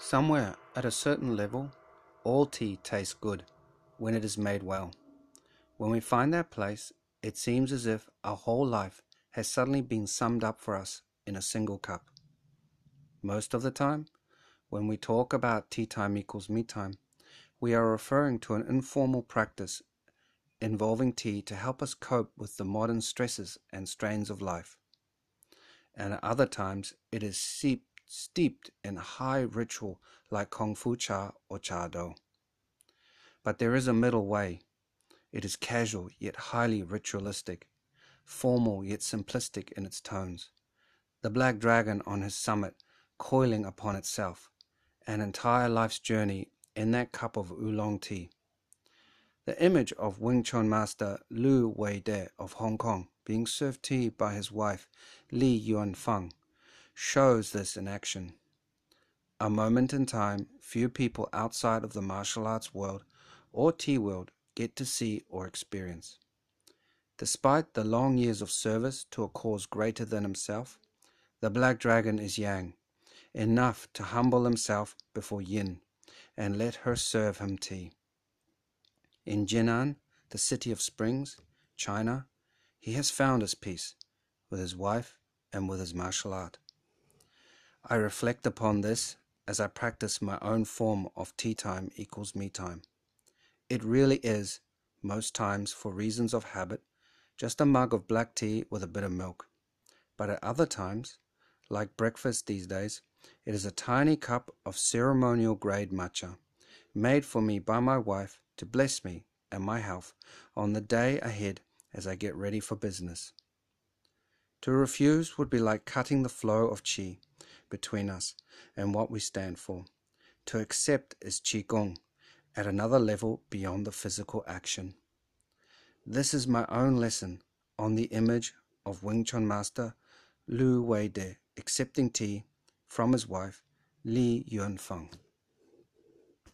Somewhere at a certain level, all tea tastes good when it is made well. When we find that place, it seems as if our whole life has suddenly been summed up for us in a single cup. Most of the time, when we talk about tea time equals me time, we are referring to an informal practice involving tea to help us cope with the modern stresses and strains of life. And at other times, it is seeped steeped in high ritual like Kung Fu Cha or Chado. But there is a middle way. It is casual yet highly ritualistic, formal yet simplistic in its tones. The black dragon on his summit coiling upon itself, an entire life's journey in that cup of oolong tea. The image of Wing Chun master Lu Weide of Hong Kong being served tea by his wife Li Yuanfang shows this in action. A moment in time few people outside of the martial arts world or tea world get to see or experience. Despite the long years of service to a cause greater than himself, the Black Dragon is Yang, enough to humble himself before Yin and let her serve him tea. In Jinan, the city of springs, China, he has found his peace with his wife and with his martial art. I reflect upon this as I practice my own form of tea time equals me time. It really is, most times for reasons of habit, just a mug of black tea with a bit of milk. But at other times, like breakfast these days, it is a tiny cup of ceremonial grade matcha, made for me by my wife to bless me and my health on the day ahead as I get ready for business. To refuse would be like cutting the flow of qi between us and what we stand for. To accept is Qigong at another level beyond the physical action. This is my own lesson on the image of Wing Chun master Lu Weide accepting tea from his wife Li Yuanfang.